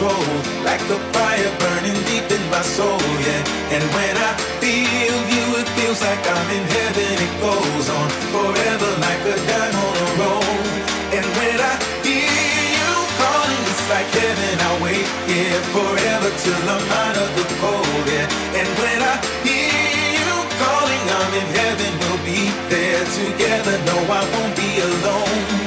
control, like a fire burning deep in my soul, yeah. And when I feel you, it feels like I'm in heaven. It goes on forever, like a dime on a roll. And when I hear you calling, it's like heaven. I wait here forever till I'm out of the cold, yeah. And when I hear you calling, I'm in heaven. We'll be there together. No, I won't be alone.